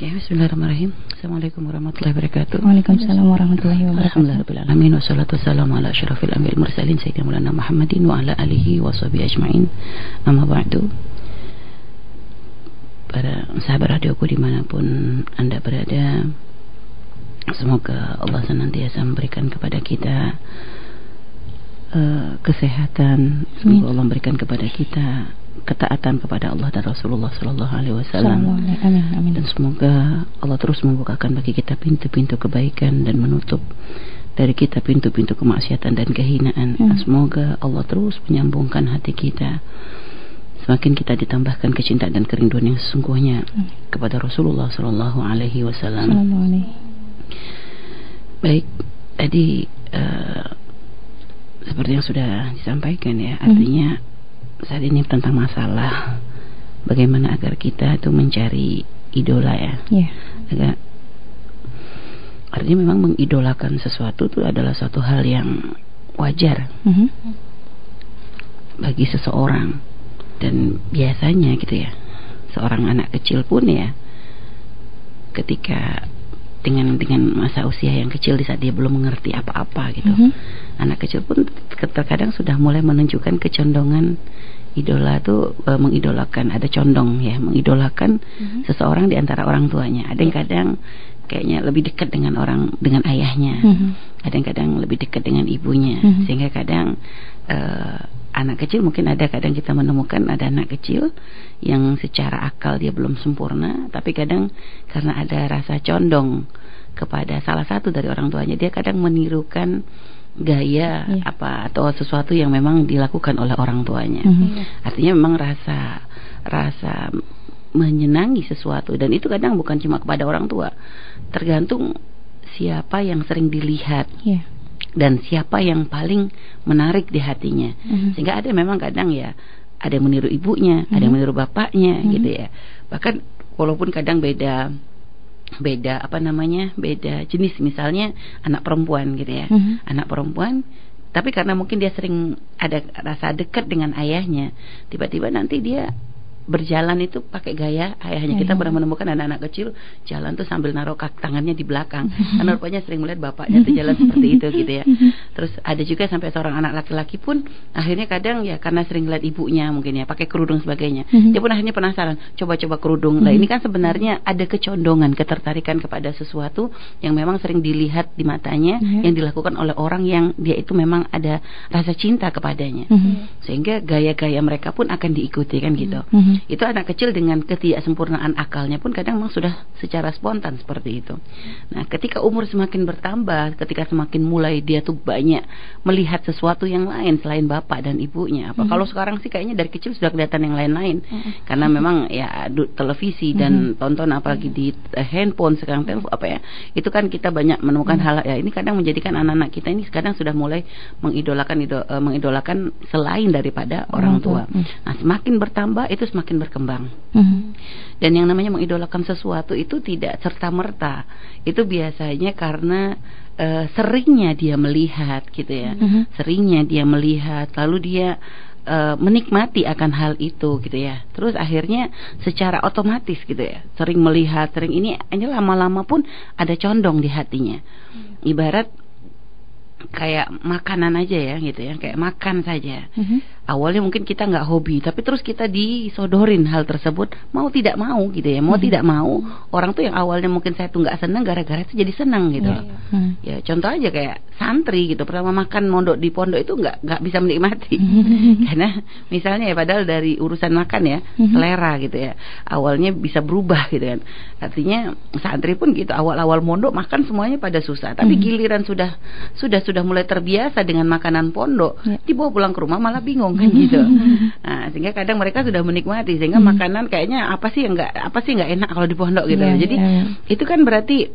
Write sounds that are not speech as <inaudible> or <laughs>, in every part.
Oke, bismillahirrahmanirrahim. Assalamualaikum warahmatullahi wabarakatuh. Waalaikumsalam warahmatullahi wabarakatuh. Alhamdulillahirrahmanirrahim. Wassalatu wassalamu ala asyrafil anbiya'il mursalin sayyidina Maulana Muhammadin wa ala alihi wa sahbihi ajma'in. Amma ba'du. Para sahabat radioku di mana pun Anda berada, semoga Allah senantiasa memberikan kepada kita uh, kesehatan. Semoga Allah memberikan kepada kita ketaatan kepada Allah dan Rasulullah Sallallahu Alaihi Wasallam. Dan semoga Allah terus membukakan bagi kita pintu-pintu kebaikan dan menutup dari kita pintu-pintu kemaksiatan dan kehinaan. Hmm. Semoga Allah terus menyambungkan hati kita. Semakin kita ditambahkan kecintaan dan kerinduan yang sesungguhnya hmm. kepada Rasulullah Sallallahu Alaihi Wasallam. Baik, tadi uh, seperti yang sudah disampaikan ya, artinya hmm saat ini tentang masalah bagaimana agar kita itu mencari idola ya. Yeah. Agak artinya memang mengidolakan sesuatu itu adalah suatu hal yang wajar mm -hmm. bagi seseorang dan biasanya gitu ya seorang anak kecil pun ya ketika dengan dengan masa usia yang kecil di saat dia belum mengerti apa-apa gitu mm -hmm. anak kecil pun terkadang sudah mulai menunjukkan kecondongan idola tuh e, mengidolakan ada condong ya mengidolakan mm-hmm. seseorang di antara orang tuanya ada yang kadang kayaknya lebih dekat dengan orang dengan ayahnya mm-hmm. ada yang kadang lebih dekat dengan ibunya mm-hmm. sehingga kadang e, anak kecil mungkin ada kadang kita menemukan ada anak kecil yang secara akal dia belum sempurna tapi kadang karena ada rasa condong kepada salah satu dari orang tuanya dia kadang menirukan gaya yeah. apa atau sesuatu yang memang dilakukan oleh orang tuanya. Mm -hmm. Artinya memang rasa rasa menyenangi sesuatu dan itu kadang bukan cuma kepada orang tua. Tergantung siapa yang sering dilihat. Yeah. Dan siapa yang paling menarik di hatinya. Mm -hmm. Sehingga ada memang kadang ya ada yang meniru ibunya, mm -hmm. ada yang meniru bapaknya mm -hmm. gitu ya. Bahkan walaupun kadang beda beda apa namanya beda jenis misalnya anak perempuan gitu ya mm-hmm. anak perempuan tapi karena mungkin dia sering ada rasa dekat dengan ayahnya tiba-tiba nanti dia berjalan itu pakai gaya ayahnya. Kita pernah menemukan anak-anak kecil jalan tuh sambil naruh tangannya di belakang. <laughs> Karena rupanya sering melihat bapaknya tuh jalan seperti itu gitu ya. Terus ada juga sampai seorang anak laki-laki pun akhirnya kadang ya karena sering lihat ibunya mungkin ya pakai kerudung sebagainya. Dia pun akhirnya penasaran coba-coba kerudung. Nah ini kan sebenarnya ada kecondongan ketertarikan kepada sesuatu yang memang sering dilihat di matanya yang dilakukan oleh orang yang dia itu memang ada rasa cinta kepadanya. Sehingga gaya-gaya mereka pun akan diikuti kan gitu itu anak kecil dengan ketidaksempurnaan akalnya pun kadang memang sudah secara spontan seperti itu. Nah, ketika umur semakin bertambah, ketika semakin mulai dia tuh banyak melihat sesuatu yang lain selain bapak dan ibunya. Apa mm -hmm. kalau sekarang sih kayaknya dari kecil sudah kelihatan yang lain-lain. Mm -hmm. Karena memang ya televisi dan mm -hmm. tonton apalagi di uh, handphone sekarang telepon apa ya. Itu kan kita banyak menemukan mm -hmm. hal ya ini kadang menjadikan anak-anak kita ini sekarang sudah mulai mengidolakan uh, mengidolakan selain daripada orang tua. Mm -hmm. Nah, semakin bertambah itu semakin semakin berkembang. Mm-hmm. Dan yang namanya mengidolakan sesuatu itu tidak serta merta. Itu biasanya karena uh, seringnya dia melihat gitu ya. Mm-hmm. Seringnya dia melihat lalu dia uh, menikmati akan hal itu gitu ya. Terus akhirnya secara otomatis gitu ya, sering melihat, sering ini ini lama-lama pun ada condong di hatinya. Mm. Ibarat kayak makanan aja ya gitu ya kayak makan saja mm-hmm. Awalnya mungkin kita nggak hobi tapi terus kita disodorin hal tersebut mau tidak mau gitu ya mau mm-hmm. tidak mau orang tuh yang awalnya mungkin saya tuh nggak senang gara-gara itu jadi senang gitu yeah, yeah. Mm-hmm. ya contoh aja kayak santri gitu pertama makan mondok di pondok itu nggak nggak bisa menikmati mm-hmm. <laughs> karena misalnya ya padahal dari urusan makan ya mm-hmm. selera gitu ya awalnya bisa berubah gitu kan artinya santri pun gitu awal-awal mondok makan semuanya pada susah tapi mm-hmm. giliran sudah sudah sudah mulai terbiasa dengan makanan pondok, ya. dibawa pulang ke rumah malah bingung kan <laughs> gitu. <laughs> Nah, sehingga kadang mereka sudah menikmati sehingga hmm. makanan kayaknya apa sih yang enggak apa sih enggak enak kalau di pondok gitu. Ya, Jadi ya. itu kan berarti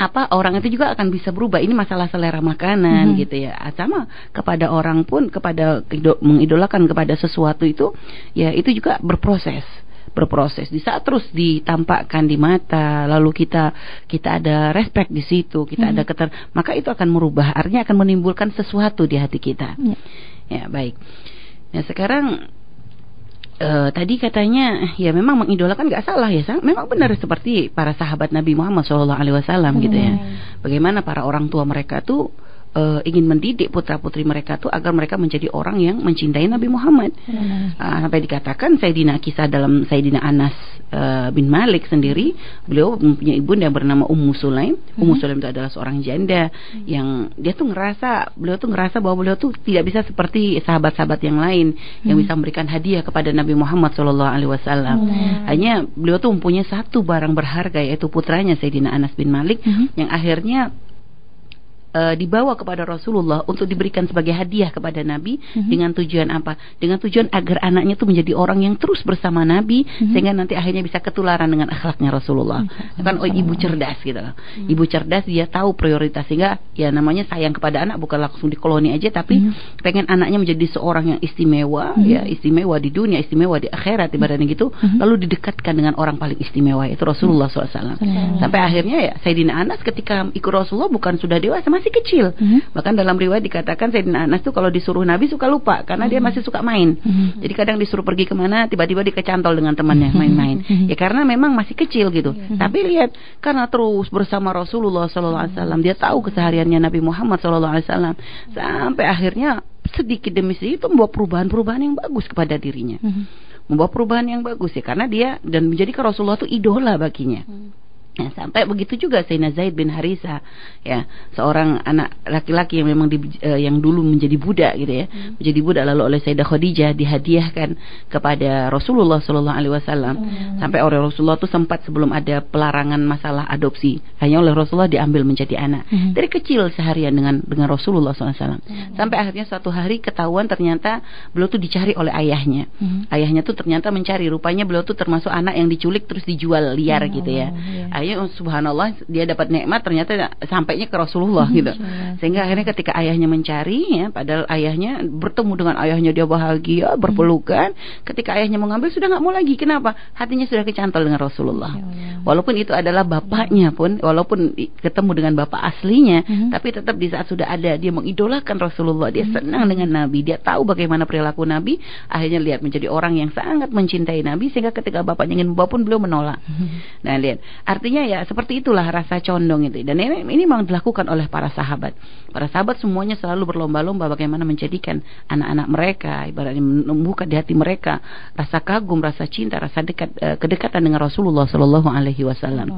apa orang itu juga akan bisa berubah ini masalah selera makanan -hmm. gitu ya sama kepada orang pun kepada mengidolakan kepada sesuatu itu ya itu juga berproses berproses. Di saat terus ditampakkan di mata, lalu kita kita ada respect di situ, kita hmm. ada keter, maka itu akan merubah, artinya akan menimbulkan sesuatu di hati kita. Ya, ya baik. Nah sekarang uh, tadi katanya ya memang mengidolakan nggak salah ya, memang benar seperti para sahabat Nabi Muhammad SAW gitu ya. Bagaimana para orang tua mereka tuh uh, ingin mendidik putra putri mereka tuh agar mereka menjadi orang yang mencintai Nabi Muhammad. Hmm. Uh, sampai dikatakan Sayyidina kisah dalam Sayyidina Anas uh, bin Malik sendiri, beliau mempunyai ibu yang bernama Ummu Sulaim. Hmm. Ummu Sulaim itu adalah seorang janda hmm. yang dia tuh ngerasa beliau tuh ngerasa bahwa beliau tuh tidak bisa seperti sahabat-sahabat yang lain hmm. yang bisa memberikan hadiah kepada Nabi Muhammad Shallallahu Alaihi Wasallam. Hmm. Hanya beliau tuh mempunyai satu barang berharga yaitu putranya Sayyidina Anas bin Malik hmm. yang akhirnya uh, dibawa kepada Rasulullah untuk diberikan sebagai hadiah kepada Nabi mm-hmm. dengan tujuan apa? Dengan tujuan agar anaknya itu menjadi orang yang terus bersama Nabi mm-hmm. sehingga nanti akhirnya bisa ketularan dengan akhlaknya Rasulullah. Mm-hmm. Kan oh ibu cerdas gitu Mm-hmm. Ibu cerdas dia tahu prioritas sehingga ya namanya sayang kepada anak bukan langsung di koloni aja tapi mm-hmm. pengen anaknya menjadi seorang yang istimewa mm-hmm. ya istimewa di dunia, istimewa di akhirat ibaratnya gitu mm-hmm. lalu didekatkan dengan orang paling istimewa itu Rasulullah mm-hmm. SAW. Mm-hmm. Sampai akhirnya ya Sayyidina Anas ketika ikut Rasulullah bukan sudah dewasa masih kecil. Mm-hmm. Bahkan dalam riwayat dikatakan Sayyidina Anas tuh kalau disuruh Nabi suka lupa karena mm-hmm. dia masih suka main. Mm-hmm. Jadi kadang disuruh pergi ke mana tiba-tiba dikecantol dengan temannya mm-hmm. main-main. Mm-hmm. Ya karena memang masih kecil gitu. Mm-hmm. Tapi lihat karena terus bersama Rasulullah Sallallahu Alaihi Wasallam dia tahu kesehariannya Nabi Muhammad Sallallahu Alaihi Wasallam sampai akhirnya sedikit demi sedikit itu membawa perubahan-perubahan yang bagus kepada dirinya. Mm-hmm. Membawa perubahan yang bagus ya karena dia dan menjadi Rasulullah itu idola baginya. Mm-hmm. Ya, sampai begitu juga Sayyidina Zaid bin Harisa ya seorang anak laki-laki yang memang di, uh, yang dulu menjadi budak gitu ya hmm. menjadi budak lalu oleh Sayyidah Khadijah dihadiahkan kepada Rasulullah Shallallahu Alaihi Wasallam hmm. sampai oleh Rasulullah itu sempat sebelum ada pelarangan masalah adopsi hanya oleh Rasulullah diambil menjadi anak hmm. dari kecil seharian dengan dengan Rasulullah SAW hmm. sampai akhirnya suatu hari ketahuan ternyata beliau tuh dicari oleh ayahnya hmm. ayahnya tuh ternyata mencari rupanya beliau tuh termasuk anak yang diculik terus dijual liar hmm. gitu ya hmm oh, subhanallah dia dapat nikmat ternyata sampainya ke Rasulullah hmm, gitu. sehingga akhirnya ketika ayahnya mencari ya padahal ayahnya bertemu dengan ayahnya dia bahagia hmm. berpelukan. Ketika ayahnya mengambil sudah nggak mau lagi. Kenapa? Hatinya sudah kecantol dengan Rasulullah. Walaupun itu adalah bapaknya pun walaupun ketemu dengan bapak aslinya hmm. tapi tetap di saat sudah ada dia mengidolakan Rasulullah. Dia hmm. senang dengan Nabi. Dia tahu bagaimana perilaku Nabi. Akhirnya lihat menjadi orang yang sangat mencintai Nabi sehingga ketika bapaknya ingin membawa pun beliau menolak. Nah lihat. Artinya artinya ya seperti itulah rasa condong itu. Dan ini ini memang dilakukan oleh para sahabat. Para sahabat semuanya selalu berlomba-lomba bagaimana menjadikan anak-anak mereka ibaratnya membuka di hati mereka rasa kagum rasa cinta rasa dekat uh, kedekatan dengan Rasulullah Shallallahu Alaihi Wasallam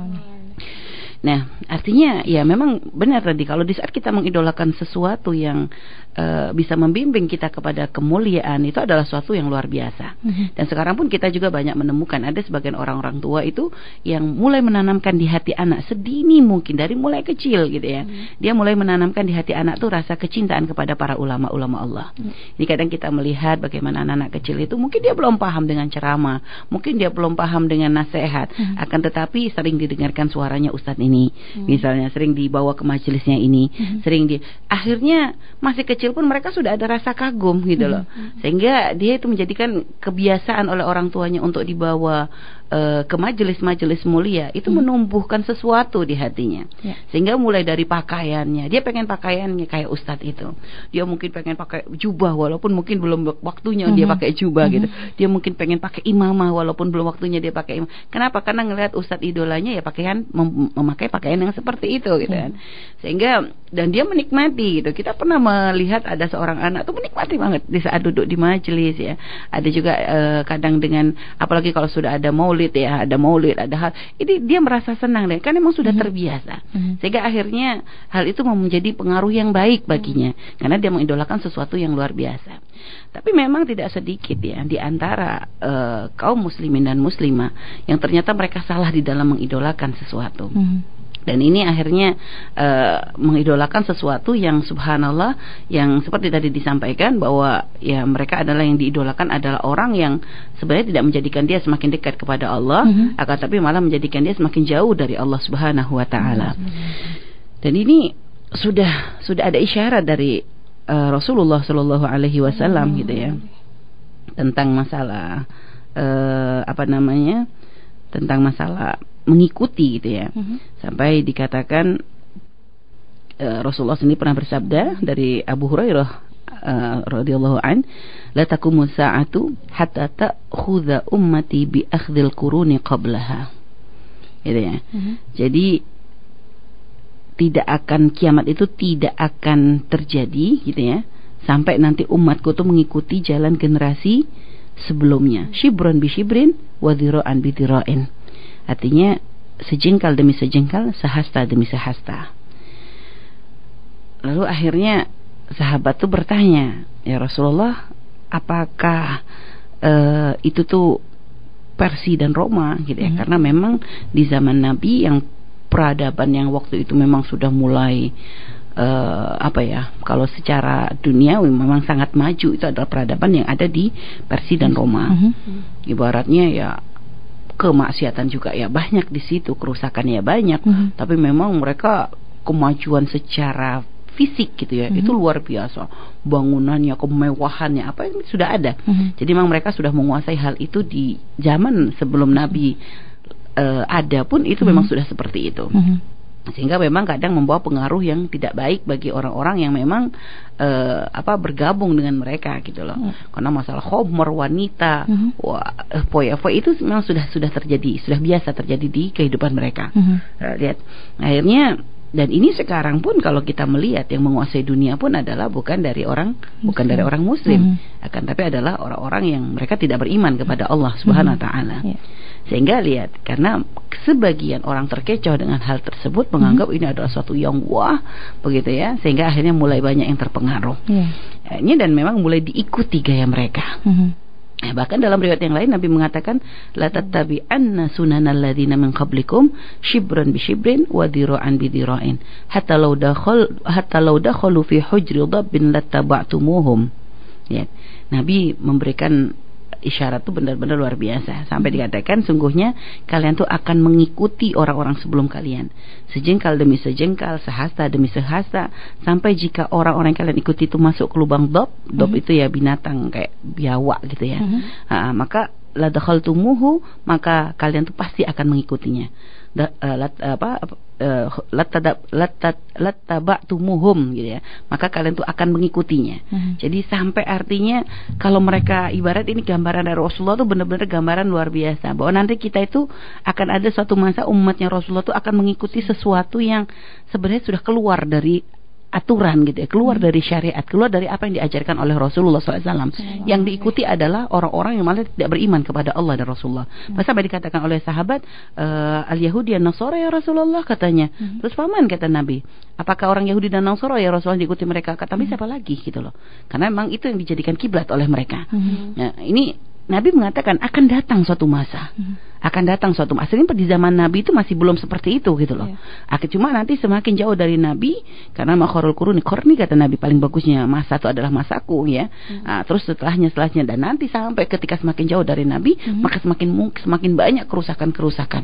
Nah, artinya ya memang benar tadi kalau di saat kita mengidolakan sesuatu yang uh, bisa membimbing kita kepada kemuliaan itu adalah sesuatu yang luar biasa. Mm-hmm. Dan sekarang pun kita juga banyak menemukan ada sebagian orang-orang tua itu yang mulai menanamkan di hati anak sedini mungkin dari mulai kecil gitu ya. Mm-hmm. Dia mulai menanamkan di hati anak tuh rasa kecintaan kepada para ulama-ulama Allah. Mm-hmm. Ini kadang kita melihat bagaimana anak-anak kecil itu mungkin dia belum paham dengan ceramah, mungkin dia belum paham dengan nasihat, mm-hmm. akan tetapi sering didengarkan suaranya ustadz ini ini hmm. misalnya sering dibawa ke majelisnya ini hmm. sering di akhirnya masih kecil pun mereka sudah ada rasa kagum gitu loh hmm. sehingga dia itu menjadikan kebiasaan oleh orang tuanya untuk dibawa uh, ke majelis-majelis mulia itu hmm. menumbuhkan sesuatu di hatinya. Ya. sehingga mulai dari pakaiannya. Dia pengen pakaiannya kayak ustadz itu. Dia mungkin pengen pakai jubah walaupun mungkin belum waktunya hmm. dia pakai jubah hmm. gitu dia mungkin pengen pakai imamah walaupun belum waktunya dia pakai imamah. Kenapa? Karena ngelihat ustadz idolanya ya pakaian mem memakai pakaian yang seperti itu gitu kan. Sehingga dan dia menikmati gitu. Kita pernah melihat ada seorang anak tuh menikmati banget di saat duduk di majelis ya. Ada juga uh, kadang dengan apalagi kalau sudah ada maulid maulid ya, ada maulid, ada hal. Ini dia merasa senang deh, kan emang sudah mm -hmm. terbiasa. Mm -hmm. Sehingga akhirnya hal itu mau menjadi pengaruh yang baik baginya, mm -hmm. karena dia mengidolakan sesuatu yang luar biasa. Tapi memang tidak sedikit ya di antara uh, kaum muslimin dan muslimah yang ternyata mereka salah di dalam mengidolakan sesuatu. Mm -hmm dan ini akhirnya uh, mengidolakan sesuatu yang subhanallah yang seperti tadi disampaikan bahwa ya mereka adalah yang diidolakan adalah orang yang sebenarnya tidak menjadikan dia semakin dekat kepada Allah mm -hmm. akan tapi malah menjadikan dia semakin jauh dari Allah Subhanahu wa taala. Mm -hmm. Dan ini sudah sudah ada isyarat dari uh, Rasulullah Shallallahu alaihi wasallam mm -hmm. gitu ya tentang masalah uh, apa namanya? tentang masalah mengikuti gitu ya. Mm -hmm. Sampai dikatakan uh, Rasulullah sendiri pernah bersabda dari Abu Hurairah uh, radhiyallahu an la taqumu sa'atu hatta ta'khudha ummati bi akhdhil quruni qablaha gitu ya mm-hmm. jadi tidak akan kiamat itu tidak akan terjadi gitu ya sampai nanti umatku tuh mengikuti jalan generasi sebelumnya shibron bi shibrin wa dhira'an bi dhira'in artinya sejengkal demi sejengkal sehasta demi sehasta. Lalu akhirnya sahabat tuh bertanya ya Rasulullah apakah uh, itu tuh Persia dan Roma? Gitu ya. Hmm. karena memang di zaman Nabi yang peradaban yang waktu itu memang sudah mulai uh, apa ya kalau secara dunia memang sangat maju. Itu adalah peradaban yang ada di Persia dan Roma. Mm -hmm. ibaratnya ya kemaksiatan juga ya banyak di situ kerusakan ya banyak mm -hmm. tapi memang mereka kemajuan secara fisik gitu ya mm -hmm. itu luar biasa bangunannya kemewahannya apa itu sudah ada mm -hmm. jadi memang mereka sudah menguasai hal itu di zaman sebelum Nabi uh, ada pun itu mm -hmm. memang sudah seperti itu mm -hmm sehingga memang kadang membawa pengaruh yang tidak baik bagi orang-orang yang memang uh, apa bergabung dengan mereka gitu loh hmm. karena masalah homer wanita hmm. wah poya itu memang sudah sudah terjadi sudah biasa terjadi di kehidupan mereka hmm. uh, lihat akhirnya dan ini sekarang pun kalau kita melihat yang menguasai dunia pun adalah bukan dari orang muslim. bukan dari orang muslim hmm. akan tapi adalah orang-orang yang mereka tidak beriman kepada Allah Subhanahu wa hmm. taala. Yeah. Sehingga lihat karena sebagian orang terkecoh dengan hal tersebut menganggap hmm. ini adalah suatu yang wah begitu ya sehingga akhirnya mulai banyak yang terpengaruh. Yeah. Ini dan memang mulai diikuti gaya mereka. Hmm. Eh, bahkan dalam riwayat yang lain Nabi mengatakan la tattabi'anna sunanal ladzina min qablikum shibran bi shibrin wa dira'an bi dira'in hatta law dakhal hatta law dakhalu fi hujri lattaba'tumuhum ya Nabi memberikan isyarat itu benar-benar luar biasa sampai dikatakan sungguhnya kalian tuh akan mengikuti orang-orang sebelum kalian sejengkal demi sejengkal sehasta demi sehasta sampai jika orang-orang yang kalian ikuti itu masuk ke lubang dob dob mm -hmm. itu ya binatang kayak biawak gitu ya mm -hmm. ha, maka la dakhaltumuhu maka kalian tuh pasti akan mengikutinya da, uh, lat, apa uh, lattaba'tumuhum gitu ya. Maka kalian tuh akan mengikutinya. Hmm. jadi sampai artinya kalau mereka ibarat ini gambaran dari Rasulullah tuh benar-benar gambaran luar biasa. Bahwa nanti kita itu akan ada suatu masa umatnya Rasulullah tuh akan mengikuti sesuatu yang sebenarnya sudah keluar dari aturan gitu ya, keluar hmm. dari syariat, keluar dari apa yang diajarkan oleh Rasulullah SAW. Hmm. Yang diikuti adalah orang-orang yang malah tidak beriman kepada Allah dan Rasulullah. Hmm. Sampai dikatakan oleh sahabat uh, al Yahudi dan Nasara ya Rasulullah katanya. Hmm. Terus paman kata Nabi, apakah orang Yahudi dan Nasara ya Rasulullah diikuti mereka? Kata Nabi hmm. siapa lagi gitu loh. Karena memang itu yang dijadikan kiblat oleh mereka. Hmm. Nah, ini Nabi mengatakan akan datang suatu masa. Hmm. Akan datang suatu masa. Ini di zaman Nabi itu masih belum seperti itu gitu loh. Yeah. Akan cuma nanti semakin jauh dari Nabi karena makhluk kuruni korni kata Nabi paling bagusnya masa itu adalah masaku ya. Hmm. Nah, terus setelahnya setelahnya dan nanti sampai ketika semakin jauh dari Nabi hmm. maka semakin semakin banyak kerusakan-kerusakan.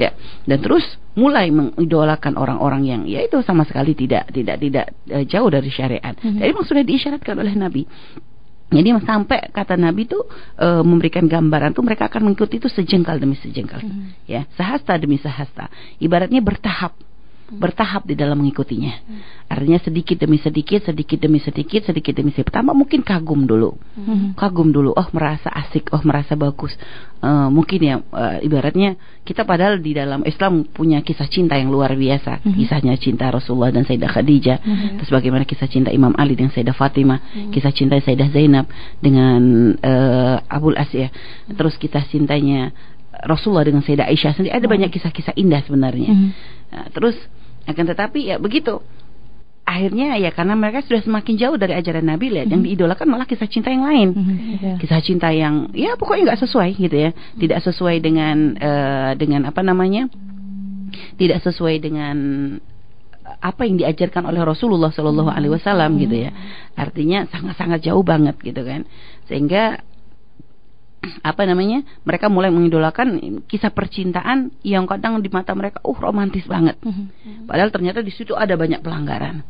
Ya. Dan terus mulai mengidolakan orang-orang yang ya itu sama sekali tidak tidak tidak uh, jauh dari syariat. Hmm. Jadi memang sudah diisyaratkan oleh Nabi. Jadi sampai kata Nabi itu e, memberikan gambaran tuh mereka akan mengikuti itu sejengkal demi sejengkal, hmm. ya sehasta demi sehasta. Ibaratnya bertahap bertahap di dalam mengikutinya. Hmm. Artinya sedikit demi sedikit, sedikit demi sedikit, sedikit demi sedikit. Pertama mungkin kagum dulu, hmm. kagum dulu. Oh merasa asik, oh merasa bagus. Uh, mungkin ya uh, ibaratnya kita padahal di dalam Islam punya kisah cinta yang luar biasa. Hmm. Kisahnya cinta Rasulullah dan Sayyidah Khadijah. Hmm. Terus bagaimana kisah cinta Imam Ali dengan Sayyidah Fatimah. Hmm. Kisah cinta Sayyidah Zainab dengan uh, Abul Asya. Terus kisah cintanya Rasulullah dengan Sayyidah Aisyah sendiri ada banyak kisah-kisah indah sebenarnya. Mm. Nah, terus akan tetapi ya begitu. Akhirnya ya karena mereka sudah semakin jauh dari ajaran Nabi lihat mm. yang diidolakan malah kisah cinta yang lain. Mm. Kisah cinta yang ya pokoknya nggak sesuai gitu ya. Tidak sesuai dengan uh, dengan apa namanya? Tidak sesuai dengan apa yang diajarkan oleh Rasulullah Shallallahu Alaihi Wasallam gitu ya artinya sangat-sangat jauh banget gitu kan sehingga <clears throat> apa namanya mereka mulai mengidolakan kisah percintaan yang kadang di mata mereka uh romantis banget mhm. padahal ternyata di situ ada banyak pelanggaran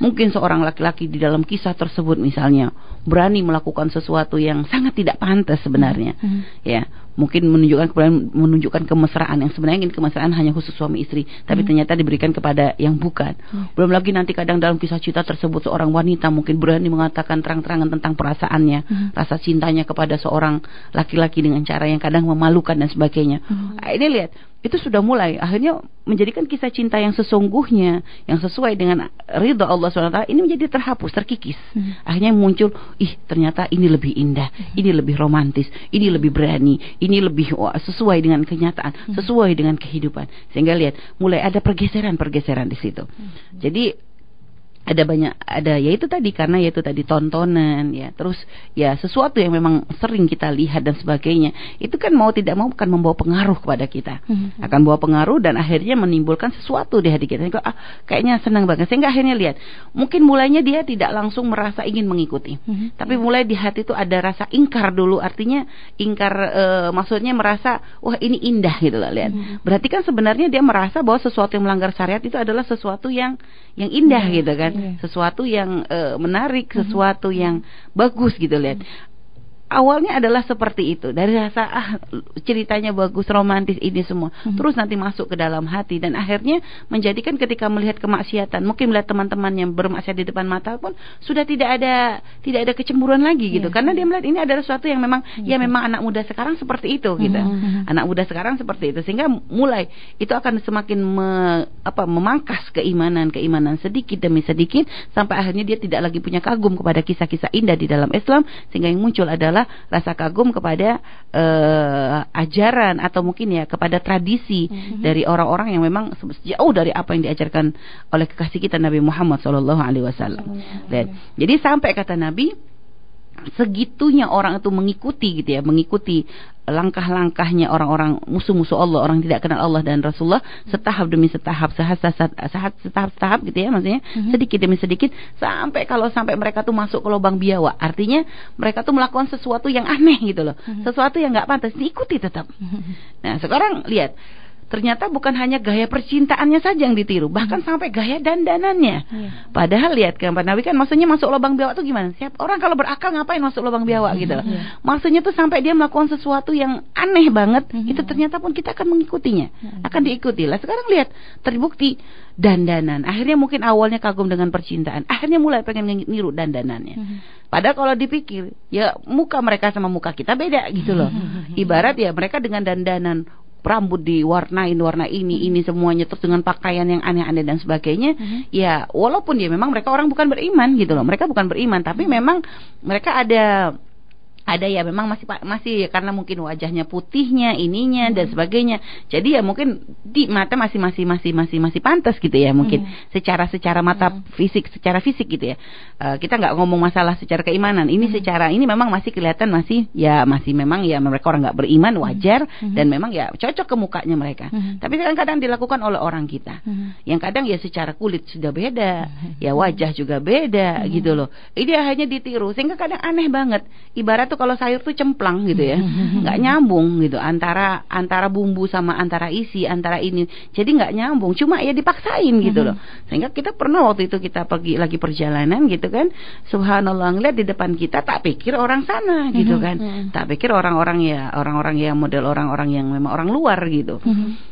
Mungkin seorang laki-laki di dalam kisah tersebut misalnya berani melakukan sesuatu yang sangat tidak pantas sebenarnya. Hmm. Ya, mungkin menunjukkan menunjukkan kemesraan yang sebenarnya ingin kemesraan hanya khusus suami istri tapi hmm. ternyata diberikan kepada yang bukan hmm. belum lagi nanti kadang dalam kisah cinta tersebut seorang wanita mungkin berani mengatakan terang-terangan tentang perasaannya hmm. rasa cintanya kepada seorang laki-laki dengan cara yang kadang memalukan dan sebagainya hmm. nah, ini lihat itu sudah mulai akhirnya menjadikan kisah cinta yang sesungguhnya yang sesuai dengan ridho Allah SWT ini menjadi terhapus terkikis hmm. akhirnya muncul ih ternyata ini lebih indah hmm. ini lebih romantis ini lebih berani ini lebih oh, sesuai dengan kenyataan hmm. sesuai dengan kehidupan sehingga lihat mulai ada pergeseran-pergeseran di situ hmm. jadi ada banyak ada ya itu tadi karena ya itu tadi tontonan ya terus ya sesuatu yang memang sering kita lihat dan sebagainya itu kan mau tidak mau akan membawa pengaruh kepada kita hmm. akan bawa pengaruh dan akhirnya menimbulkan sesuatu di hati kita ah kayaknya senang banget sehingga akhirnya lihat mungkin mulainya dia tidak langsung merasa ingin mengikuti hmm. tapi mulai di hati itu ada rasa ingkar dulu artinya ingkar e, maksudnya merasa wah ini indah gitu loh lihat hmm. berarti kan sebenarnya dia merasa bahwa sesuatu yang melanggar syariat itu adalah sesuatu yang yang indah hmm. gitu kan. Sesuatu yang uh, menarik, mm-hmm. sesuatu yang bagus gitu lihat awalnya adalah seperti itu. Dari rasa ah ceritanya bagus romantis ini semua. Hmm. terus nanti masuk ke dalam hati. Dan akhirnya menjadikan ketika melihat kemaksiatan. Mungkin melihat teman-teman yang bermaksiat di depan mata pun sudah tidak ada tidak ada kecemburuan lagi gitu. Yeah. karena dia melihat ini adalah sesuatu yang memang yeah. ya memang anak muda sekarang seperti itu gitu. Hmm. anak muda sekarang seperti itu. Sehingga mulai itu akan semakin me, apa memangkas keimanan keimanan sedikit demi sedikit. Sampai akhirnya dia tidak lagi punya kagum kepada kisah-kisah indah di dalam Islam. Sehingga yang muncul adalah adalah rasa kagum kepada uh, ajaran atau mungkin ya kepada tradisi mm-hmm. dari orang-orang yang memang jauh dari apa yang diajarkan oleh kekasih kita Nabi Muhammad Shallallahu Alaihi Wasallam. Jadi sampai kata Nabi segitunya orang itu mengikuti gitu ya, mengikuti langkah-langkahnya orang-orang musuh-musuh Allah, orang tidak kenal Allah dan Rasulullah setahap demi setahap, sehat sehat setahap-setahap gitu ya maksudnya, mm-hmm. sedikit demi sedikit sampai kalau sampai mereka tuh masuk ke lubang biawa. Artinya mereka tuh melakukan sesuatu yang aneh gitu loh. Mm-hmm. Sesuatu yang nggak pantas diikuti tetap. Mm-hmm. Nah, sekarang lihat ternyata bukan hanya gaya percintaannya saja yang ditiru, bahkan hmm. sampai gaya dandanannya. Hmm. Padahal lihat kan Pak Nabi kan maksudnya masuk lubang biawak itu gimana? Siap orang kalau berakal ngapain masuk lubang biawak hmm. gitu loh. Hmm. Maksudnya tuh sampai dia melakukan sesuatu yang aneh banget, hmm. itu ternyata pun kita akan mengikutinya, hmm. akan diikuti. Lah sekarang lihat terbukti dandanan. Akhirnya mungkin awalnya kagum dengan percintaan, akhirnya mulai pengen niru dandanannya. Hmm. Padahal kalau dipikir, ya muka mereka sama muka kita beda gitu loh. Hmm. Ibarat ya mereka dengan dandanan rambut diwarnain warna ini hmm. ini semuanya terus dengan pakaian yang aneh-aneh dan sebagainya hmm. ya walaupun ya memang mereka orang bukan beriman gitu loh mereka bukan beriman tapi hmm. memang mereka ada ada ya memang masih masih ya karena mungkin wajahnya putihnya ininya hmm. dan sebagainya jadi ya mungkin di mata masih masih masih masih masih pantas gitu ya mungkin hmm. secara secara mata hmm. fisik secara fisik gitu ya uh, kita nggak ngomong masalah secara keimanan ini hmm. secara ini memang masih kelihatan masih ya masih memang ya mereka orang nggak beriman hmm. wajar hmm. dan memang ya cocok ke mukanya mereka hmm. tapi kadang-kadang dilakukan oleh orang kita hmm. yang kadang ya secara kulit sudah beda hmm. ya wajah juga beda hmm. gitu loh ini hanya ditiru sehingga kadang aneh banget ibarat tuh kalau sayur tuh cemplang gitu ya. <laughs> Nggak nyambung gitu antara antara bumbu sama antara isi antara ini. Jadi nggak nyambung cuma ya dipaksain gitu loh. <laughs> Sehingga kita pernah waktu itu kita pergi lagi perjalanan gitu kan. Subhanallah ngeliat di depan kita tak pikir orang sana gitu <laughs> kan. Tak pikir orang-orang ya orang-orang yang model orang-orang yang memang orang luar gitu.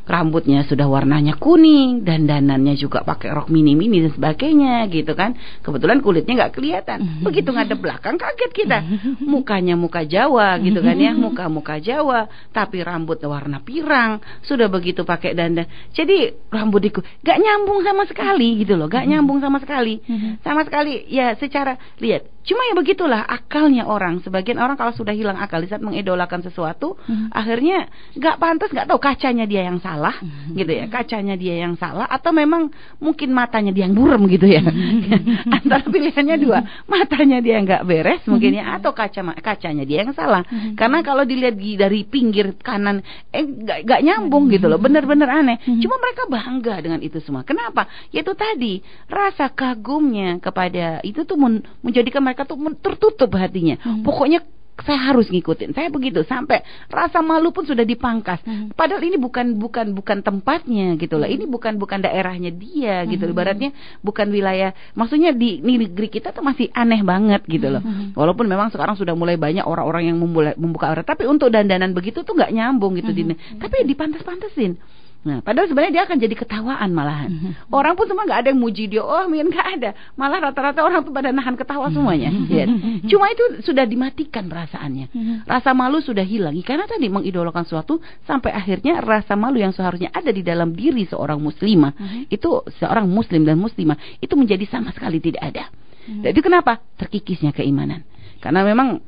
Rambutnya sudah warnanya kuning dan danannya juga pakai rok mini-mini dan sebagainya gitu kan. Kebetulan kulitnya nggak kelihatan. Begitu ngadep belakang kaget kita. mukanya hanya muka Jawa gitu kan ya, muka-muka Jawa, tapi rambut warna pirang, sudah begitu pakai dandan. Jadi rambut diku gak nyambung sama sekali gitu loh, gak nyambung sama sekali. Sama sekali ya secara lihat Cuma ya begitulah akalnya orang. Sebagian orang kalau sudah hilang akal saat mengidolakan sesuatu, hmm. akhirnya nggak pantas, nggak tahu kacanya dia yang salah, hmm. gitu ya. Kacanya dia yang salah atau memang mungkin matanya dia yang burem gitu ya. Hmm. <laughs> Antara pilihannya dua, matanya dia nggak beres mungkin ya atau kaca kacanya dia yang salah. Hmm. Karena kalau dilihat dari pinggir kanan, eh nggak nyambung gitu loh, bener-bener aneh. Hmm. Cuma mereka bangga dengan itu semua. Kenapa? Yaitu tadi rasa kagumnya kepada itu tuh menjadikan mereka tuh tertutup hatinya. Hmm. Pokoknya saya harus ngikutin. Saya begitu sampai rasa malu pun sudah dipangkas. Hmm. Padahal ini bukan bukan bukan tempatnya gitu loh. Ini bukan bukan daerahnya dia gitu. Hmm. Ibaratnya bukan wilayah. Maksudnya di, negeri kita tuh masih aneh banget gitu loh. Hmm. Walaupun memang sekarang sudah mulai banyak orang-orang yang membuka aurat, tapi untuk dandanan begitu tuh nggak nyambung gitu. Hmm. Di, tapi dipantas-pantasin. Nah, padahal sebenarnya dia akan jadi ketawaan malahan. Mm-hmm. Orang pun semua nggak ada yang muji dia. Oh, mungkin nggak ada. Malah rata-rata orang tuh pada nahan ketawa semuanya. ya. Cuma itu sudah dimatikan perasaannya. Rasa malu sudah hilang. Karena tadi mengidolakan sesuatu sampai akhirnya rasa malu yang seharusnya ada di dalam diri seorang muslimah itu seorang muslim dan muslimah itu menjadi sama sekali tidak ada. Jadi kenapa? Terkikisnya keimanan. Karena memang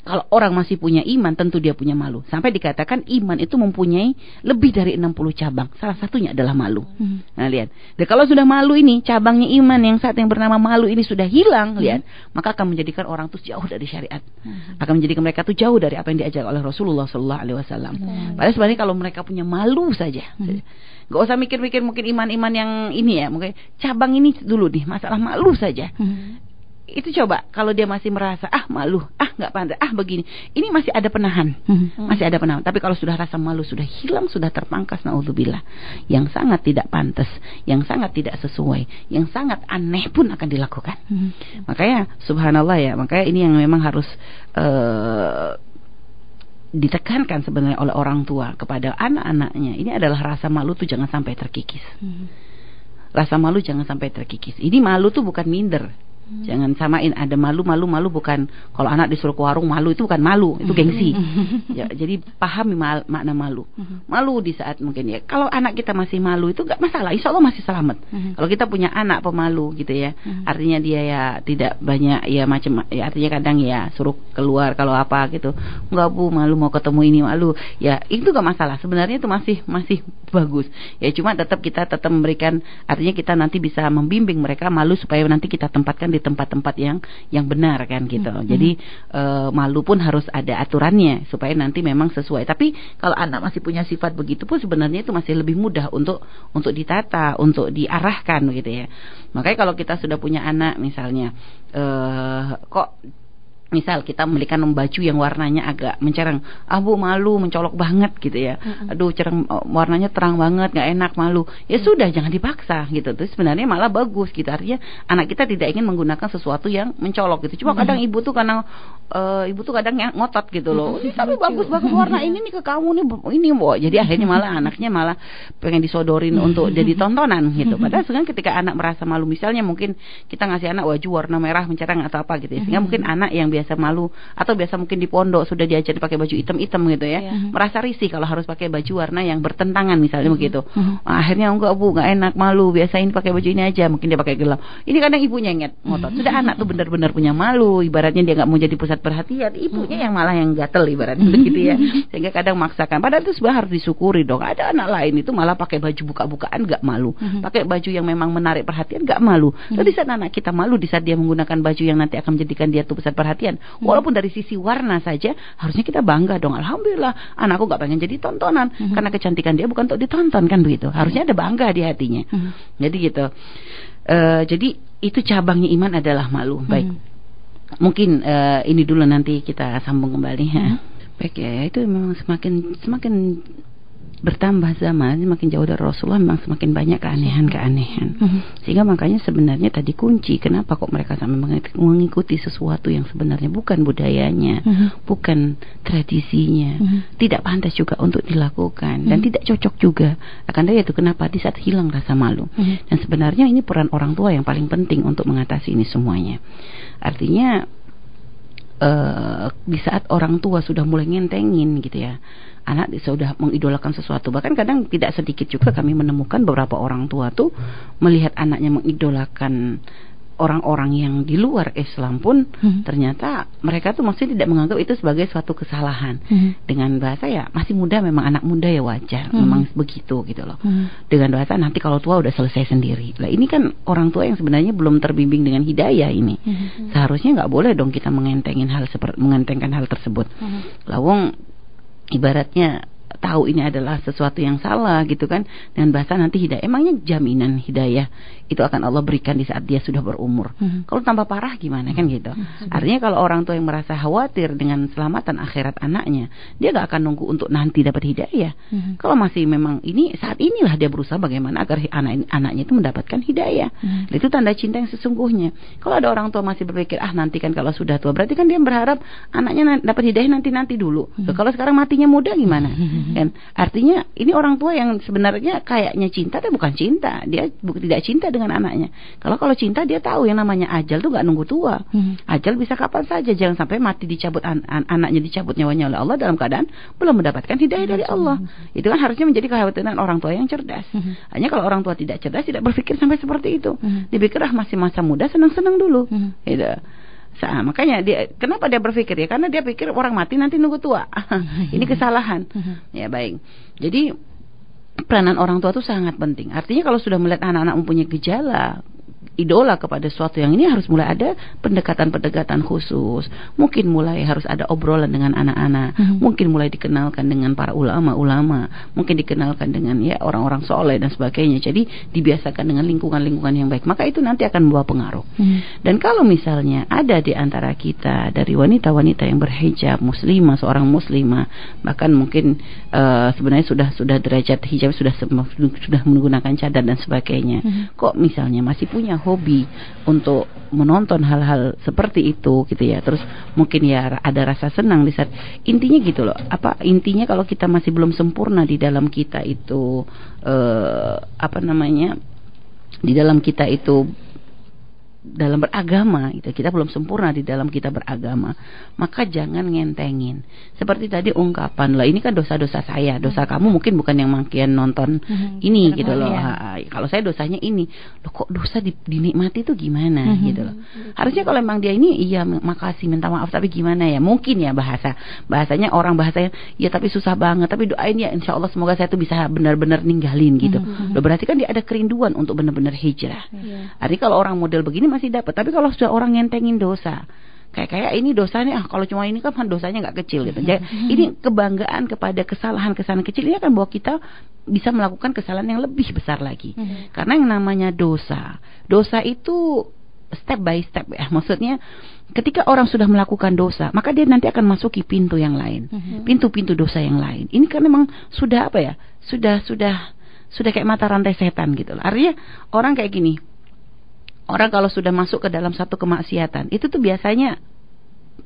kalau orang masih punya iman, tentu dia punya malu. Sampai dikatakan iman itu mempunyai lebih dari 60 cabang. Salah satunya adalah malu. Hmm. Nah, lihat. Dan kalau sudah malu ini, cabangnya iman yang saat yang bernama malu ini sudah hilang, hmm. lihat, maka akan menjadikan orang itu jauh dari syariat. Hmm. Akan menjadikan mereka itu jauh dari apa yang diajar oleh Rasulullah sallallahu alaihi wasallam. Hmm. Padahal sebenarnya kalau mereka punya malu saja. Hmm. Gak usah mikir-mikir mungkin iman-iman yang ini ya, mungkin cabang ini dulu nih, masalah malu saja. Hmm itu coba kalau dia masih merasa ah malu ah nggak pandai ah begini. Ini masih ada penahan hmm. masih ada penahan. Tapi kalau sudah rasa malu sudah hilang sudah terpangkas naudzubillah. Yang sangat tidak pantas yang sangat tidak sesuai yang sangat aneh pun akan dilakukan. Hmm. makanya subhanallah ya makanya ini yang memang harus uh, ditekankan sebenarnya oleh orang tua kepada anak-anaknya. Ini adalah rasa malu tuh jangan sampai terkikis. Hmm. rasa malu jangan sampai terkikis. Ini malu tuh bukan minder Hmm. Jangan samain ada malu malu malu bukan kalau anak disuruh ke warung malu itu bukan malu, itu gengsi. <laughs> ya, jadi pahami mal, makna malu. Hmm. Malu di saat mungkin ya. Kalau anak kita masih malu itu nggak masalah, insya Allah masih selamat. Hmm. Kalau kita punya anak pemalu gitu ya, artinya dia ya tidak banyak ya macam ya artinya kadang ya suruh keluar kalau apa gitu. Enggak Bu, malu mau ketemu ini malu. Ya, itu gak masalah. Sebenarnya itu masih masih bagus. Ya cuma tetap kita tetap memberikan artinya kita nanti bisa membimbing mereka malu supaya nanti kita tempatkan di tempat-tempat yang yang benar kan gitu. Hmm. Jadi e, malu pun harus ada aturannya supaya nanti memang sesuai. Tapi kalau anak masih punya sifat begitu pun sebenarnya itu masih lebih mudah untuk untuk ditata, untuk diarahkan gitu ya. Makanya kalau kita sudah punya anak misalnya e, kok misal kita membelikan baju yang warnanya agak mencereng ah bu malu mencolok banget gitu ya. Aduh cereng oh, warnanya terang banget nggak enak malu. Ya mm. sudah jangan dipaksa gitu. Terus sebenarnya malah bagus gitu. Artinya anak kita tidak ingin menggunakan sesuatu yang mencolok gitu. Cuma kadang ibu tuh kadang uh, ibu tuh kadang ngotot gitu loh. Tapi bagus bagus warna ini nih ke kamu nih ini bu. Jadi akhirnya malah anaknya malah pengen disodorin untuk jadi tontonan gitu. Padahal sekarang ketika anak merasa malu misalnya mungkin kita ngasih anak baju warna merah mencereng atau apa gitu ya. Sehingga mungkin anak yang biasa malu atau biasa mungkin di pondok sudah diajari pakai baju hitam-hitam gitu ya yeah. merasa risih kalau harus pakai baju warna yang bertentangan misalnya mm -hmm. begitu. Mm -hmm. akhirnya enggak bu enggak enak malu biasain pakai baju ini aja. Mungkin dia pakai gelap. Ini kadang ibunya inget ngotot. Sudah anak tuh benar-benar punya malu ibaratnya dia nggak mau jadi pusat perhatian. Ibunya yang malah yang gatel ibaratnya begitu <laughs> ya. Sehingga kadang maksakan. Padahal itu sebenarnya harus disyukuri dong. Ada anak lain itu malah pakai baju buka-bukaan nggak malu. Pakai baju yang memang menarik perhatian nggak malu. Tapi saat anak kita malu di saat dia menggunakan baju yang nanti akan menjadikan dia tuh pusat perhatian Walaupun dari sisi warna saja harusnya kita bangga dong. Alhamdulillah anakku gak pengen jadi tontonan hmm. karena kecantikan dia bukan untuk ditonton kan begitu. Harusnya ada bangga di hatinya. Hmm. Jadi gitu. Uh, jadi itu cabangnya iman adalah malu. Baik. Hmm. Mungkin uh, ini dulu nanti kita sambung kembali. Hmm. Baik ya, itu memang semakin semakin bertambah zaman semakin jauh dari Rasulullah memang semakin banyak keanehan-keanehan mm-hmm. sehingga makanya sebenarnya tadi kunci kenapa kok mereka sampai mengikuti sesuatu yang sebenarnya bukan budayanya mm-hmm. bukan tradisinya mm-hmm. tidak pantas juga untuk dilakukan dan mm-hmm. tidak cocok juga akan dari itu kenapa di saat hilang rasa malu mm-hmm. dan sebenarnya ini peran orang tua yang paling penting untuk mengatasi ini semuanya artinya uh, di saat orang tua sudah mulai ngentengin gitu ya anak sudah mengidolakan sesuatu. Bahkan kadang tidak sedikit juga kami menemukan beberapa orang tua tuh melihat anaknya mengidolakan orang-orang yang di luar Islam pun hmm. ternyata mereka tuh maksudnya tidak menganggap itu sebagai suatu kesalahan. Hmm. Dengan bahasa ya masih muda memang anak muda ya wajar, hmm. memang begitu gitu loh. Hmm. Dengan bahasa nanti kalau tua udah selesai sendiri. Lah ini kan orang tua yang sebenarnya belum terbimbing dengan hidayah ini. Hmm. Seharusnya nggak boleh dong kita mengentengin hal seperti mengentengkan hal tersebut. Hmm. Lawong ibaratnya tahu ini adalah sesuatu yang salah gitu kan. Dengan bahasa nanti hidayah. Emangnya jaminan hidayah itu akan Allah berikan di saat dia sudah berumur. Hmm. kalau tambah parah gimana kan gitu. Hmm. artinya kalau orang tua yang merasa khawatir dengan keselamatan akhirat anaknya dia gak akan nunggu untuk nanti dapat hidayah. Hmm. kalau masih memang ini saat inilah dia berusaha bagaimana agar anak anaknya itu mendapatkan hidayah. Hmm. itu tanda cinta yang sesungguhnya. Kalau ada orang tua masih berpikir ah nanti kan kalau sudah tua. Berarti kan dia berharap anaknya dapat hidayah nanti nanti dulu. Hmm. kalau sekarang matinya muda gimana <laughs> kan? Artinya ini orang tua yang sebenarnya kayaknya cinta tapi bukan cinta. Dia tidak cinta dengan anaknya. Kalau kalau cinta dia tahu yang namanya ajal tuh nggak nunggu tua. Hmm. ajal bisa kapan saja. Jangan sampai mati dicabut an an anaknya dicabut nyawanya oleh Allah dalam keadaan belum mendapatkan hidayah dari Allah. Itu kan harusnya menjadi kekhawatiran orang tua yang cerdas. Hmm. hanya kalau orang tua tidak cerdas tidak berpikir sampai seperti itu. Hmm. dipikir ah masih masa muda senang-senang dulu. Hmm. gitu Nah, makanya dia kenapa dia berpikir ya? Karena dia pikir orang mati nanti nunggu tua. <laughs> Ini kesalahan. <laughs> ya baik. Jadi peranan orang tua itu sangat penting. Artinya kalau sudah melihat anak-anak mempunyai gejala idola kepada sesuatu yang ini harus mulai ada pendekatan-pendekatan khusus. Mungkin mulai harus ada obrolan dengan anak-anak. Hmm. Mungkin mulai dikenalkan dengan para ulama-ulama. Mungkin dikenalkan dengan ya orang-orang soleh dan sebagainya. Jadi dibiasakan dengan lingkungan-lingkungan yang baik. Maka itu nanti akan membawa pengaruh. Hmm. Dan kalau misalnya ada di antara kita dari wanita-wanita yang berhijab, muslimah, seorang muslimah, bahkan mungkin uh, sebenarnya sudah sudah derajat hijab sudah sudah menggunakan cadar dan sebagainya. Hmm. Kok misalnya masih punya hobi untuk menonton hal-hal seperti itu gitu ya. Terus mungkin ya ada rasa senang di saat intinya gitu loh. Apa intinya kalau kita masih belum sempurna di dalam kita itu eh, apa namanya di dalam kita itu dalam beragama gitu. Kita belum sempurna di dalam kita beragama. Maka jangan ngentengin. Seperti tadi ungkapan lah ini kan dosa-dosa saya. Dosa hmm. kamu mungkin bukan yang makin nonton hmm. ini gitu loh. Ya. Kalau saya dosanya ini. Loh kok dosa di, dinikmati itu gimana hmm. gitu loh. Harusnya kalau memang dia ini iya makasih minta maaf tapi gimana ya? Mungkin ya bahasa. Bahasanya orang bahasanya ya tapi susah banget tapi doain ya insya Allah semoga saya tuh bisa benar-benar ninggalin gitu. Hmm. Loh berarti kan dia ada kerinduan untuk benar-benar hijrah. Hmm. Artinya kalau orang model begini masih dapat. Tapi kalau sudah orang ngentengin dosa, kayak kayak ini dosanya ah kalau cuma ini kan <laughs> dosanya nggak kecil gitu. Jadi <laughs> ini kebanggaan kepada kesalahan-kesalahan kecil ini akan bawa kita bisa melakukan kesalahan yang lebih besar lagi. Hmm. Karena yang namanya dosa, dosa itu step by step ya. Maksudnya ketika orang sudah melakukan dosa, maka dia nanti akan masuki pintu yang lain. Hmm. Pintu-pintu dosa yang lain. Ini kan memang sudah apa ya? Sudah sudah sudah kayak mata rantai setan gitu loh. Artinya orang kayak gini, orang kalau sudah masuk ke dalam satu kemaksiatan itu tuh biasanya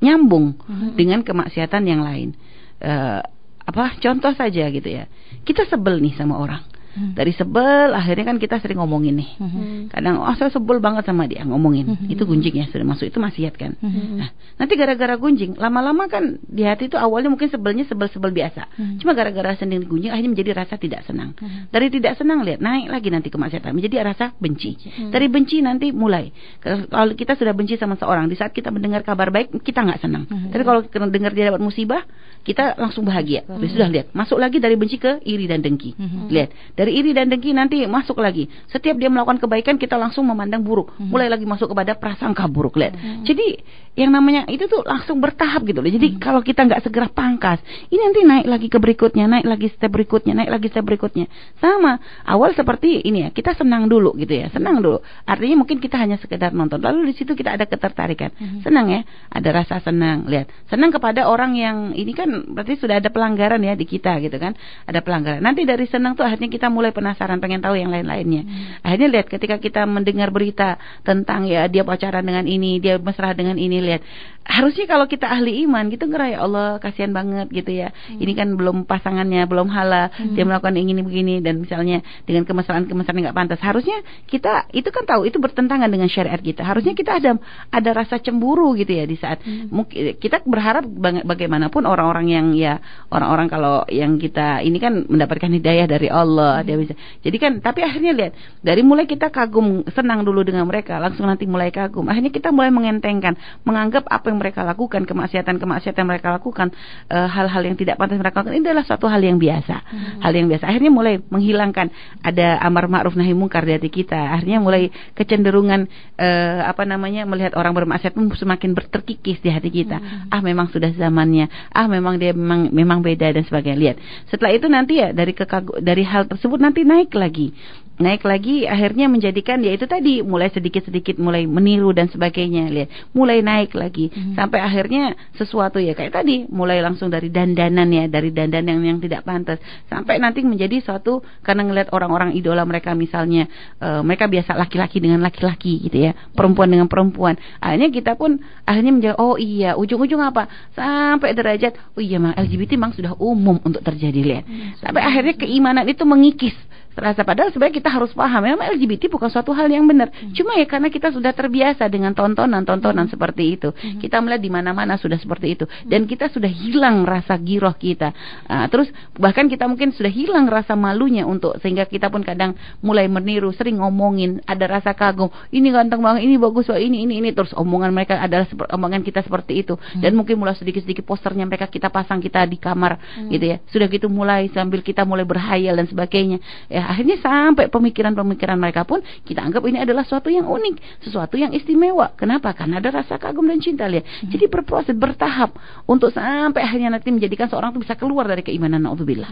nyambung hmm. dengan kemaksiatan yang lain. Uh, apa contoh saja gitu ya. Kita sebel nih sama orang Hmm. Dari sebel akhirnya kan kita sering ngomongin nih. Hmm. Kadang oh saya sebel banget sama dia ngomongin. Hmm. Itu gunjing ya sudah masuk itu maksiat kan. Hmm. Nah, nanti gara-gara gunjing lama-lama kan di hati itu awalnya mungkin sebelnya sebel-sebel biasa. Hmm. Cuma gara-gara sendiri gunjing akhirnya menjadi rasa tidak senang. Hmm. Dari tidak senang lihat naik lagi nanti kemaksiatan menjadi rasa benci. Hmm. Dari benci nanti mulai kalau kita sudah benci sama seorang di saat kita mendengar kabar baik kita nggak senang. Hmm. Tapi kalau dengar dia dapat musibah kita langsung bahagia. Hmm. Sudah lihat masuk lagi dari benci ke iri dan dengki. Hmm. Lihat dari iri dan dengki nanti masuk lagi. Setiap dia melakukan kebaikan kita langsung memandang buruk. Hmm. Mulai lagi masuk kepada prasangka buruk. Lihat. Hmm. Jadi yang namanya itu tuh langsung bertahap gitu loh. Jadi hmm. kalau kita nggak segera pangkas, ini nanti naik lagi ke berikutnya, naik lagi step berikutnya, naik lagi step berikutnya. Sama. Awal seperti ini ya, kita senang dulu gitu ya. Senang dulu. Artinya mungkin kita hanya sekedar nonton. Lalu di situ kita ada ketertarikan. Hmm. Senang ya. Ada rasa senang. Lihat. Senang kepada orang yang ini kan berarti sudah ada pelanggaran ya di kita gitu kan. Ada pelanggaran. Nanti dari senang tuh akhirnya kita mulai penasaran pengen tahu yang lain-lainnya. Hmm. Akhirnya lihat ketika kita mendengar berita tentang ya dia pacaran dengan ini, dia mesra dengan ini, lihat harusnya kalau kita ahli iman gitu ngeray ya Allah kasihan banget gitu ya. Hmm. Ini kan belum pasangannya, belum halal, hmm. dia melakukan ini begini dan misalnya dengan kemesraan-kemesraan nggak pantas. Harusnya kita itu kan tahu itu bertentangan dengan syariat kita. Harusnya kita ada ada rasa cemburu gitu ya di saat hmm. kita berharap bagaimanapun orang-orang yang ya orang-orang kalau yang kita ini kan mendapatkan hidayah dari Allah, hmm. dia bisa jadi kan tapi akhirnya lihat dari mulai kita kagum senang dulu dengan mereka langsung nanti mulai kagum. Akhirnya kita mulai mengentengkan, menganggap apa yang mereka lakukan, kemaksiatan-kemaksiatan yang mereka lakukan, eh, hal-hal uh, yang tidak pantas mereka lakukan ini adalah suatu hal yang biasa. Hmm. Hal yang biasa. Akhirnya mulai menghilangkan ada amar ma'ruf nahi mungkar di hati kita. Akhirnya mulai kecenderungan uh, apa namanya melihat orang bermaksiat pun semakin berterkikis di hati kita. Hmm. Ah memang sudah zamannya. Ah memang memang dia memang memang beda dan sebagainya. Lihat. Setelah itu nanti ya dari kekagu dari hal tersebut nanti naik lagi naik lagi akhirnya menjadikan ya itu tadi mulai sedikit-sedikit mulai meniru dan sebagainya lihat. Mulai naik lagi. Hmm. sampai akhirnya sesuatu ya kayak tadi mulai langsung dari dandanan ya dari dandan yang yang tidak pantas. Sampai nanti menjadi suatu karena ngelihat orang-orang idola mereka misalnya uh, mereka biasa laki-laki dengan laki-laki gitu ya. Perempuan dengan perempuan. Akhirnya kita pun akhirnya menjadi oh iya ujung-ujung apa? Sampai derajat oh iya mah LGBT memang sudah umum untuk terjadi lihat. Hmm. sampai akhirnya keimanan itu mengikis terasa padahal sebenarnya kita harus paham memang LGBT bukan suatu hal yang benar hmm. cuma ya karena kita sudah terbiasa dengan tontonan-tontonan hmm. seperti itu hmm. kita melihat di mana-mana sudah seperti itu hmm. dan kita sudah hilang rasa giroh kita uh, terus bahkan kita mungkin sudah hilang rasa malunya untuk sehingga kita pun kadang mulai meniru sering ngomongin ada rasa kagum ini ganteng banget ini bagus banget ini ini ini terus omongan mereka adalah omongan kita seperti itu hmm. dan mungkin mulai sedikit-sedikit posternya mereka kita pasang kita di kamar hmm. gitu ya sudah gitu mulai sambil kita mulai berhayal dan sebagainya ya akhirnya sampai pemikiran-pemikiran mereka pun kita anggap ini adalah sesuatu yang unik, sesuatu yang istimewa. Kenapa? Karena ada rasa kagum dan cinta lihat. Hmm. Jadi berproses bertahap untuk sampai akhirnya nanti menjadikan seorang itu bisa keluar dari keimanan naudzubillah.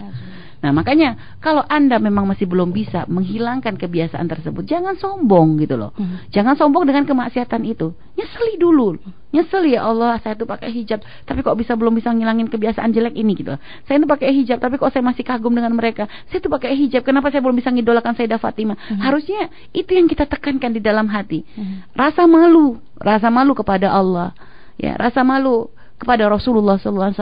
Nah, makanya kalau Anda memang masih belum bisa menghilangkan kebiasaan tersebut, jangan sombong gitu loh. Hmm. Jangan sombong dengan kemaksiatan itu. Nyeseli dulu. Nyesel ya Allah, saya tuh pakai hijab, tapi kok bisa belum bisa ngilangin kebiasaan jelek ini gitu. Saya tuh pakai hijab, tapi kok saya masih kagum dengan mereka. Saya tuh pakai hijab, kenapa saya belum bisa ngidolakan Sayyidah Fatimah? Hmm. Harusnya itu yang kita tekankan di dalam hati. Hmm. Rasa malu, rasa malu kepada Allah. Ya, rasa malu kepada Rasulullah SAW.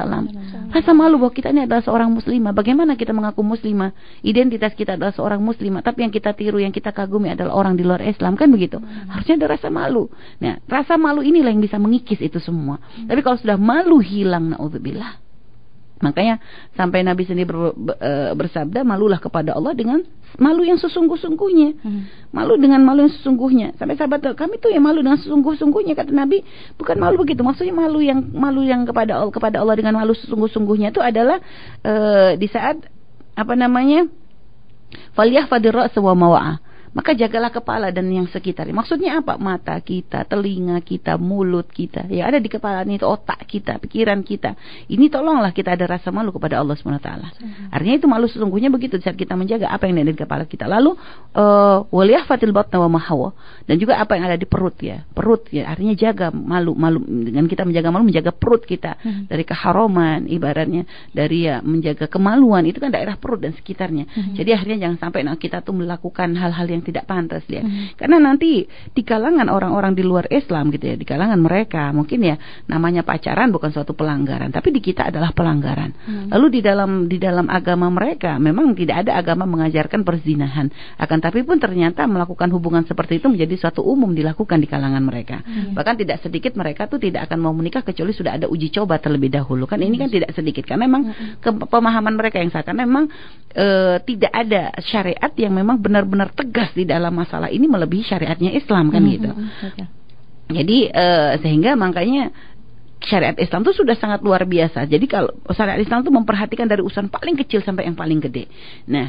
Rasa malu bahwa kita ini adalah seorang muslimah. Bagaimana kita mengaku muslimah? Identitas kita adalah seorang muslimah. Tapi yang kita tiru, yang kita kagumi adalah orang di luar Islam. Kan begitu? Harusnya ada rasa malu. Nah, rasa malu inilah yang bisa mengikis itu semua. Tapi kalau sudah malu hilang, na'udzubillah. Makanya sampai Nabi sendiri e, bersabda malulah kepada Allah dengan malu yang sesungguh-sungguhnya. Hmm. Malu dengan malu yang sesungguhnya. Sampai sahabat kami tuh yang malu dengan sesungguh-sungguhnya kata Nabi, bukan malu begitu. Maksudnya malu yang malu yang kepada Allah kepada Allah dengan malu sesungguh-sungguhnya itu adalah e, di saat apa namanya? Falyahfadir ra'sa wa mawa'ah maka jagalah kepala dan yang sekitar. Maksudnya apa? Mata kita, telinga kita, mulut kita. Ya ada di kepala ini otak kita, pikiran kita. Ini tolonglah kita ada rasa malu kepada Allah SWT. Hmm. Artinya itu malu sesungguhnya begitu saat kita menjaga apa yang ada di kepala kita. Lalu uh, waliyah fatil batna wa mahawa dan juga apa yang ada di perut ya. Perut ya artinya jaga malu malu dengan kita menjaga malu menjaga perut kita hmm. dari keharuman ibaratnya dari ya menjaga kemaluan itu kan daerah perut dan sekitarnya. Hmm. Jadi akhirnya jangan sampai nah, kita tuh melakukan hal-hal yang yang tidak pantas lihat. Hmm. Karena nanti di kalangan orang-orang di luar Islam gitu ya, di kalangan mereka mungkin ya namanya pacaran bukan suatu pelanggaran, tapi di kita adalah pelanggaran. Hmm. Lalu di dalam di dalam agama mereka memang tidak ada agama mengajarkan perzinahan. Akan tapi pun ternyata melakukan hubungan seperti itu menjadi suatu umum dilakukan di kalangan mereka. Hmm. Bahkan tidak sedikit mereka tuh tidak akan mau menikah kecuali sudah ada uji coba terlebih dahulu. Kan ini kan hmm. tidak sedikit karena memang hmm. pemahaman mereka yang seakan memang e, tidak ada syariat yang memang benar-benar tegas di dalam masalah ini melebihi syariatnya Islam kan hmm, gitu. Hmm, okay. Jadi uh, sehingga makanya syariat Islam itu sudah sangat luar biasa. Jadi kalau syariat Islam itu memperhatikan dari urusan paling kecil sampai yang paling gede. Nah,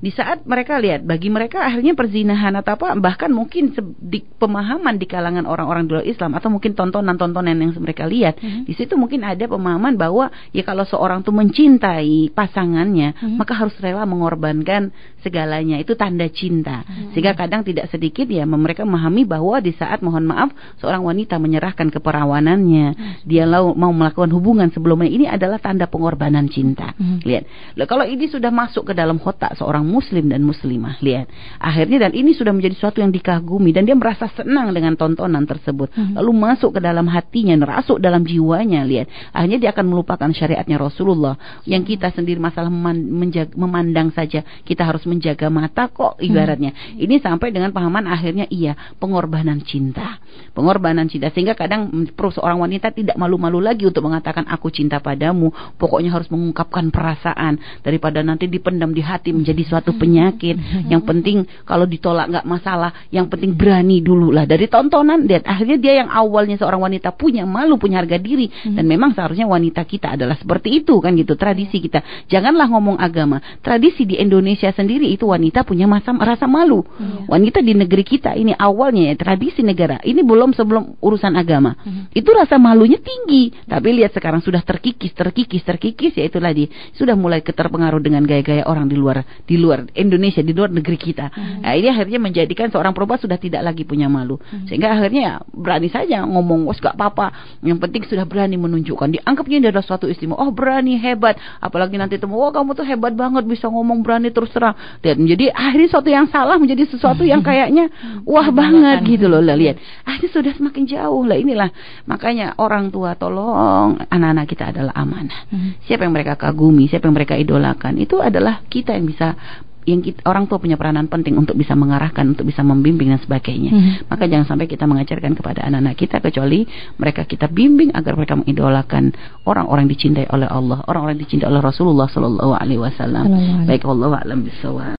di saat mereka lihat bagi mereka akhirnya perzinahan atau apa bahkan mungkin di pemahaman di kalangan orang-orang di luar Islam atau mungkin tontonan-tontonan yang mereka lihat mm-hmm. di situ mungkin ada pemahaman bahwa ya kalau seorang tuh mencintai pasangannya mm-hmm. maka harus rela mengorbankan segalanya itu tanda cinta mm-hmm. sehingga kadang tidak sedikit ya mereka memahami bahwa di saat mohon maaf seorang wanita menyerahkan keperawanannya mm-hmm. dia mau melakukan hubungan sebelumnya ini adalah tanda pengorbanan cinta mm-hmm. lihat kalau ini sudah masuk ke dalam otak seorang muslim dan muslimah. Lihat. Akhirnya dan ini sudah menjadi sesuatu yang dikagumi dan dia merasa senang dengan tontonan tersebut. Hmm. Lalu masuk ke dalam hatinya, merasuk dalam jiwanya, lihat. Akhirnya dia akan melupakan syariatnya Rasulullah. Yang kita sendiri masalah menjaga, memandang saja, kita harus menjaga mata kok ibaratnya. Hmm. Ini sampai dengan pahaman akhirnya iya, pengorbanan cinta. Pengorbanan cinta sehingga kadang seorang wanita tidak malu-malu lagi untuk mengatakan aku cinta padamu. Pokoknya harus mengungkapkan perasaan daripada nanti dipendam di hati menjadi suatu suatu penyakit. Yang penting kalau ditolak nggak masalah. Yang penting berani dulu lah dari tontonan. Dan akhirnya dia yang awalnya seorang wanita punya malu, punya harga diri. Dan memang seharusnya wanita kita adalah seperti itu kan gitu tradisi kita. Janganlah ngomong agama. Tradisi di Indonesia sendiri itu wanita punya masa rasa malu. Wanita di negeri kita ini awalnya ya tradisi negara. Ini belum sebelum urusan agama. Itu rasa malunya tinggi. Tapi lihat sekarang sudah terkikis, terkikis, terkikis ya itulah di sudah mulai keterpengaruh dengan gaya-gaya orang di luar di luar Indonesia, di luar negeri kita. Nah, ini akhirnya menjadikan seorang perempuan sudah tidak lagi punya malu. Sehingga akhirnya ya berani saja ngomong, "Wes gak apa-apa." Yang penting sudah berani menunjukkan. Dianggapnya ini adalah suatu istimewa. Oh, berani, hebat. Apalagi nanti temu, "Wah, kamu tuh hebat banget bisa ngomong berani terus terang." Dan menjadi akhirnya sesuatu yang salah menjadi sesuatu yang kayaknya <laughs> wah banget gitu loh. Lah lihat. Akhirnya sudah semakin jauh. Lah inilah makanya orang tua tolong anak-anak kita adalah amanah. Siapa yang mereka kagumi, siapa yang mereka idolakan, itu adalah kita yang bisa yang kita, orang tua punya peranan penting untuk bisa mengarahkan, untuk bisa membimbing dan sebagainya. Hmm. Maka jangan sampai kita mengajarkan kepada anak-anak kita kecuali mereka kita bimbing agar mereka mengidolakan orang-orang dicintai oleh Allah, orang-orang dicintai oleh Rasulullah Sallallahu Alaihi Wasallam. Baik Allah alam bisawab.